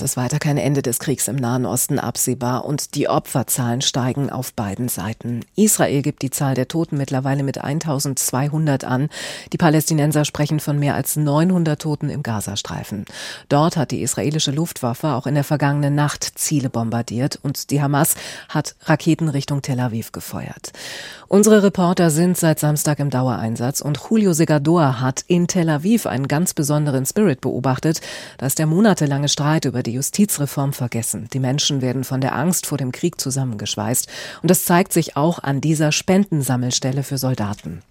Es ist weiter kein Ende des Kriegs im Nahen Osten absehbar und die Opferzahlen steigen auf beiden Seiten. Israel gibt die Zahl der Toten mittlerweile mit 1200 an. Die Palästinenser sprechen von mehr als 900 Toten im Gazastreifen. Dort hat die israelische Luftwaffe auch in der vergangenen Nacht Ziele bombardiert und die Hamas hat Raketen Richtung Tel Aviv gefeuert. Unsere Reporter sind seit Samstag im Dauereinsatz und Julio Segador hat in Tel Aviv einen ganz besonderen Spirit beobachtet, dass der monatelange Streit über über die Justizreform vergessen. Die Menschen werden von der Angst vor dem Krieg zusammengeschweißt. Und das zeigt sich auch an dieser Spendensammelstelle für Soldaten.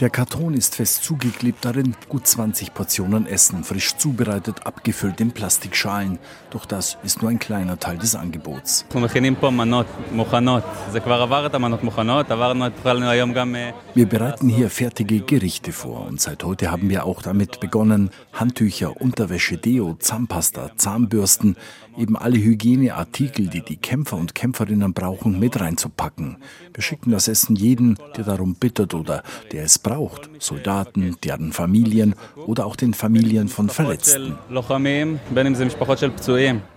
Der Karton ist fest zugeklebt, darin gut 20 Portionen Essen, frisch zubereitet, abgefüllt in Plastikschalen. Doch das ist nur ein kleiner Teil des Angebots. Wir bereiten hier fertige Gerichte vor und seit heute haben wir auch damit begonnen, Handtücher, Unterwäsche, Deo, Zahnpasta, Zahnbürsten, eben alle Hygieneartikel, die die Kämpfer und Kämpferinnen brauchen, mit reinzupacken. Wir schicken das Essen jeden, der darum bittet oder der es braucht. Soldaten, deren Familien oder auch den Familien von Verletzten.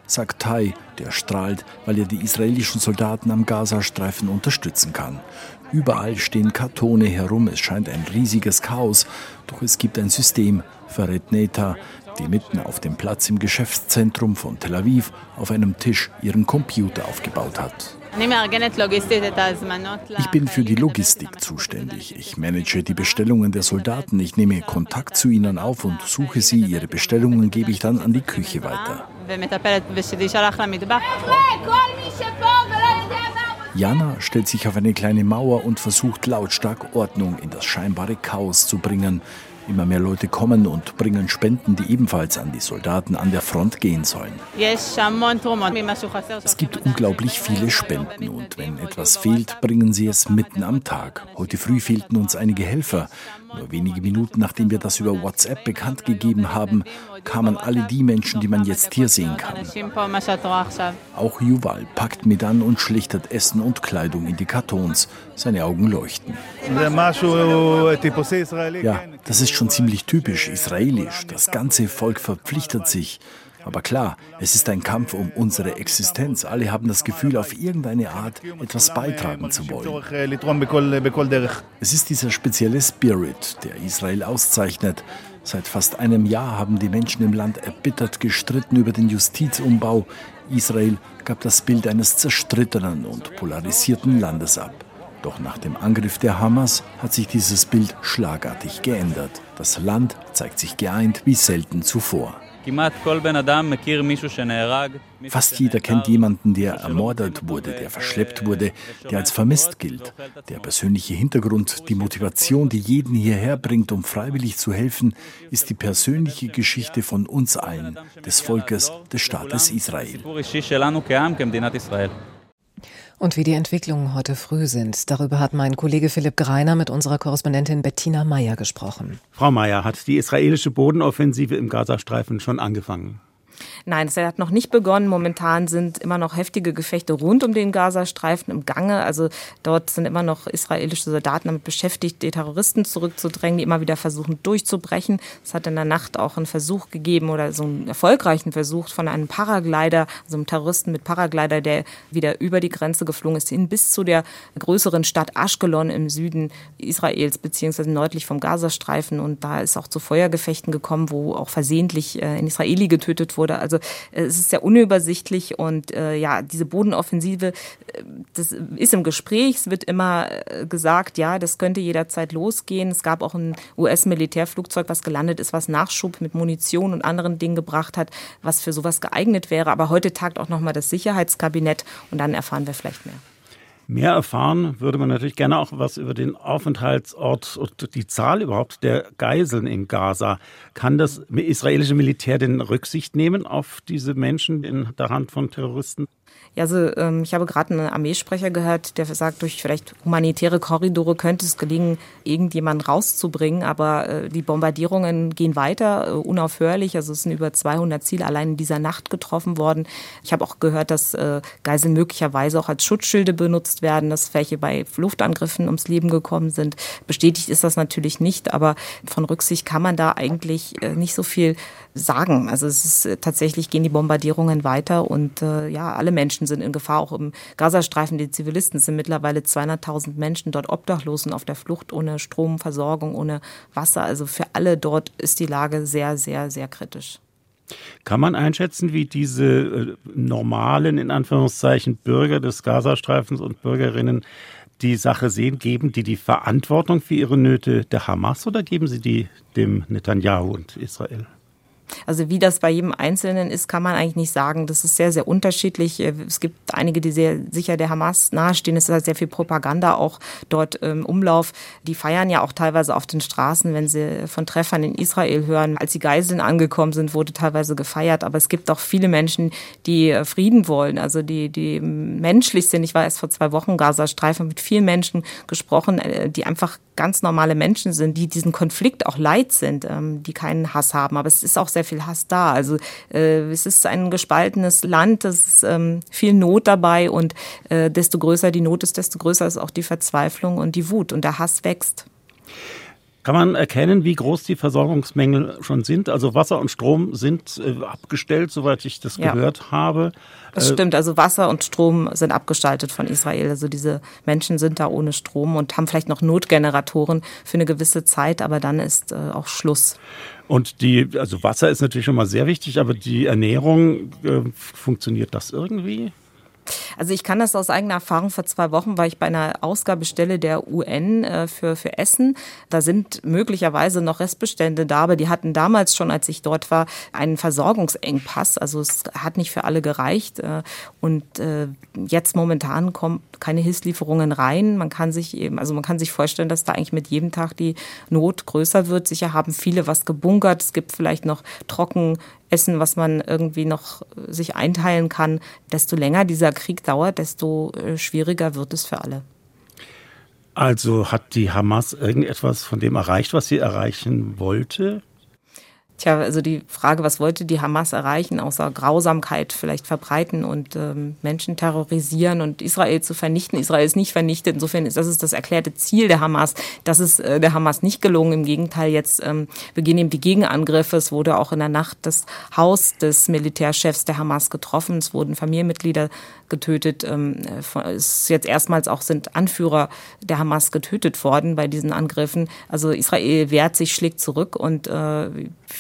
Sagt Tai, der strahlt, weil er die israelischen Soldaten am Gazastreifen unterstützen kann. Überall stehen Kartone herum, es scheint ein riesiges Chaos, doch es gibt ein System, verrät Neta, die mitten auf dem Platz im Geschäftszentrum von Tel Aviv auf einem Tisch ihren Computer aufgebaut hat. Ich bin für die Logistik zuständig. Ich manage die Bestellungen der Soldaten. Ich nehme Kontakt zu ihnen auf und suche sie. Ihre Bestellungen gebe ich dann an die Küche weiter. Jana stellt sich auf eine kleine Mauer und versucht lautstark Ordnung in das scheinbare Chaos zu bringen. Immer mehr Leute kommen und bringen Spenden, die ebenfalls an die Soldaten an der Front gehen sollen. Es gibt unglaublich viele Spenden und wenn etwas fehlt, bringen sie es mitten am Tag. Heute früh fehlten uns einige Helfer. Nur wenige Minuten nachdem wir das über WhatsApp bekannt gegeben haben, kamen alle die Menschen, die man jetzt hier sehen kann. Auch Yuval packt mit an und schlichtet Essen und Kleidung in die Kartons. Seine Augen leuchten. Ja, das ist schon ziemlich typisch israelisch. Das ganze Volk verpflichtet sich. Aber klar, es ist ein Kampf um unsere Existenz. Alle haben das Gefühl, auf irgendeine Art etwas beitragen zu wollen. Es ist dieser spezielle Spirit, der Israel auszeichnet. Seit fast einem Jahr haben die Menschen im Land erbittert gestritten über den Justizumbau. Israel gab das Bild eines zerstrittenen und polarisierten Landes ab. Doch nach dem Angriff der Hamas hat sich dieses Bild schlagartig geändert. Das Land zeigt sich geeint wie selten zuvor. Fast jeder kennt jemanden, der ermordet wurde, der verschleppt wurde, der als vermisst gilt. Der persönliche Hintergrund, die Motivation, die jeden hierher bringt, um freiwillig zu helfen, ist die persönliche Geschichte von uns allen, des Volkes, des Staates Israel. Und wie die Entwicklungen heute früh sind, darüber hat mein Kollege Philipp Greiner mit unserer Korrespondentin Bettina Meyer gesprochen. Frau Meyer, hat die israelische Bodenoffensive im Gazastreifen schon angefangen? Nein, es hat noch nicht begonnen. Momentan sind immer noch heftige Gefechte rund um den Gazastreifen im Gange. Also dort sind immer noch israelische Soldaten damit beschäftigt, die Terroristen zurückzudrängen, die immer wieder versuchen durchzubrechen. Es hat in der Nacht auch einen Versuch gegeben oder so einen erfolgreichen Versuch von einem Paraglider, also einem Terroristen mit Paraglider, der wieder über die Grenze geflogen ist, hin bis zu der größeren Stadt Ashkelon im Süden Israels, beziehungsweise nördlich vom Gazastreifen. Und da ist auch zu Feuergefechten gekommen, wo auch versehentlich äh, ein Israeli getötet wurde. Also äh, es ist sehr unübersichtlich und äh, ja, diese Bodenoffensive, äh, das ist im Gespräch. Es wird immer äh, gesagt, ja, das könnte jederzeit losgehen. Es gab auch ein US-Militärflugzeug, was gelandet ist, was Nachschub mit Munition und anderen Dingen gebracht hat, was für sowas geeignet wäre. Aber heute tagt auch nochmal das Sicherheitskabinett und dann erfahren wir vielleicht mehr. Mehr erfahren würde man natürlich gerne auch was über den Aufenthaltsort und die Zahl überhaupt der Geiseln in Gaza. Kann das israelische Militär denn Rücksicht nehmen auf diese Menschen in der Hand von Terroristen? Ja, also ähm, ich habe gerade einen Armeesprecher gehört, der sagt, durch vielleicht humanitäre Korridore könnte es gelingen, irgendjemanden rauszubringen, aber äh, die Bombardierungen gehen weiter, äh, unaufhörlich. Also es sind über 200 Ziele allein in dieser Nacht getroffen worden. Ich habe auch gehört, dass äh, Geiseln möglicherweise auch als Schutzschilde benutzt werden, dass welche bei Luftangriffen ums Leben gekommen sind. Bestätigt ist das natürlich nicht, aber von Rücksicht kann man da eigentlich äh, nicht so viel sagen. Also es ist äh, tatsächlich gehen die Bombardierungen weiter und äh, ja, alle Menschen sind in Gefahr, auch im Gazastreifen. Die Zivilisten sind mittlerweile 200.000 Menschen dort obdachlos und auf der Flucht ohne Stromversorgung, ohne Wasser. Also für alle dort ist die Lage sehr, sehr, sehr kritisch. Kann man einschätzen, wie diese äh, normalen, in Anführungszeichen, Bürger des Gazastreifens und Bürgerinnen die Sache sehen? Geben die die Verantwortung für ihre Nöte der Hamas oder geben sie die dem Netanyahu und Israel? Also wie das bei jedem Einzelnen ist, kann man eigentlich nicht sagen. Das ist sehr, sehr unterschiedlich. Es gibt einige, die sehr sicher der Hamas nahestehen. Es ist halt sehr viel Propaganda auch dort im Umlauf. Die feiern ja auch teilweise auf den Straßen, wenn sie von Treffern in Israel hören. Als die Geiseln angekommen sind, wurde teilweise gefeiert. Aber es gibt auch viele Menschen, die äh, Frieden wollen, also die, die menschlich sind. Ich war erst vor zwei Wochen Gazastreifen mit vielen Menschen gesprochen, äh, die einfach ganz normale Menschen sind, die diesen Konflikt auch leid sind, ähm, die keinen Hass haben. Aber es ist auch sehr viel Hass da. Also äh, es ist ein gespaltenes Land, es ist ähm, viel Not dabei und äh, desto größer die Not ist, desto größer ist auch die Verzweiflung und die Wut und der Hass wächst. Kann man erkennen, wie groß die Versorgungsmängel schon sind? Also Wasser und Strom sind äh, abgestellt, soweit ich das ja. gehört habe. Das äh, stimmt, also Wasser und Strom sind abgestaltet von Israel. Also diese Menschen sind da ohne Strom und haben vielleicht noch Notgeneratoren für eine gewisse Zeit, aber dann ist äh, auch Schluss. Und die, also Wasser ist natürlich schon mal sehr wichtig, aber die Ernährung, äh, funktioniert das irgendwie? Also ich kann das aus eigener Erfahrung. Vor zwei Wochen war ich bei einer Ausgabestelle der UN äh, für, für Essen. Da sind möglicherweise noch Restbestände da, aber die hatten damals schon, als ich dort war, einen Versorgungsengpass. Also es hat nicht für alle gereicht. Äh, und äh, jetzt momentan kommen keine Hilfslieferungen rein. Man kann sich eben, also man kann sich vorstellen, dass da eigentlich mit jedem Tag die Not größer wird. Sicher haben viele was gebunkert. Es gibt vielleicht noch trocken Essen, was man irgendwie noch äh, sich einteilen kann. Desto länger dieser Krieg dauert, desto äh, schwieriger wird es für alle. Also hat die Hamas irgendetwas von dem erreicht, was sie erreichen wollte? Tja, also die Frage, was wollte die Hamas erreichen, außer Grausamkeit vielleicht verbreiten und ähm, Menschen terrorisieren und Israel zu vernichten. Israel ist nicht vernichtet. Insofern ist das ist das erklärte Ziel der Hamas. Das ist äh, der Hamas nicht gelungen. Im Gegenteil, jetzt ähm, beginnen eben die Gegenangriffe. Es wurde auch in der Nacht das Haus des Militärchefs der Hamas getroffen. Es wurden Familienmitglieder getötet. Ähm, ist jetzt erstmals auch sind Anführer der Hamas getötet worden bei diesen Angriffen. Also Israel wehrt sich, schlägt zurück und äh,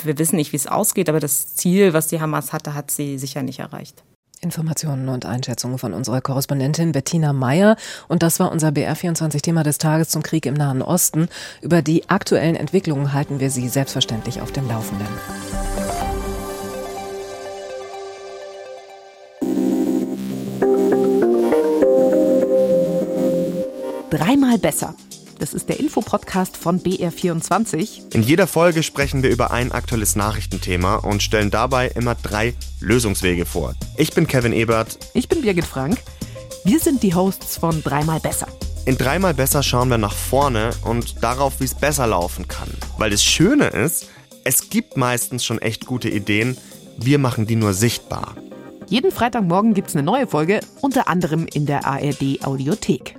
wir wissen nicht, wie es ausgeht, aber das Ziel, was die Hamas hatte, hat sie sicher nicht erreicht. Informationen und Einschätzungen von unserer Korrespondentin Bettina Meyer. Und das war unser BR24-Thema des Tages zum Krieg im Nahen Osten. Über die aktuellen Entwicklungen halten wir Sie selbstverständlich auf dem Laufenden. Dreimal besser das ist der Infopodcast von BR24. In jeder Folge sprechen wir über ein aktuelles Nachrichtenthema und stellen dabei immer drei Lösungswege vor. Ich bin Kevin Ebert. Ich bin Birgit Frank. Wir sind die Hosts von Dreimal besser. In Dreimal besser schauen wir nach vorne und darauf, wie es besser laufen kann. Weil das Schöne ist, es gibt meistens schon echt gute Ideen, wir machen die nur sichtbar. Jeden Freitagmorgen gibt es eine neue Folge, unter anderem in der ARD Audiothek.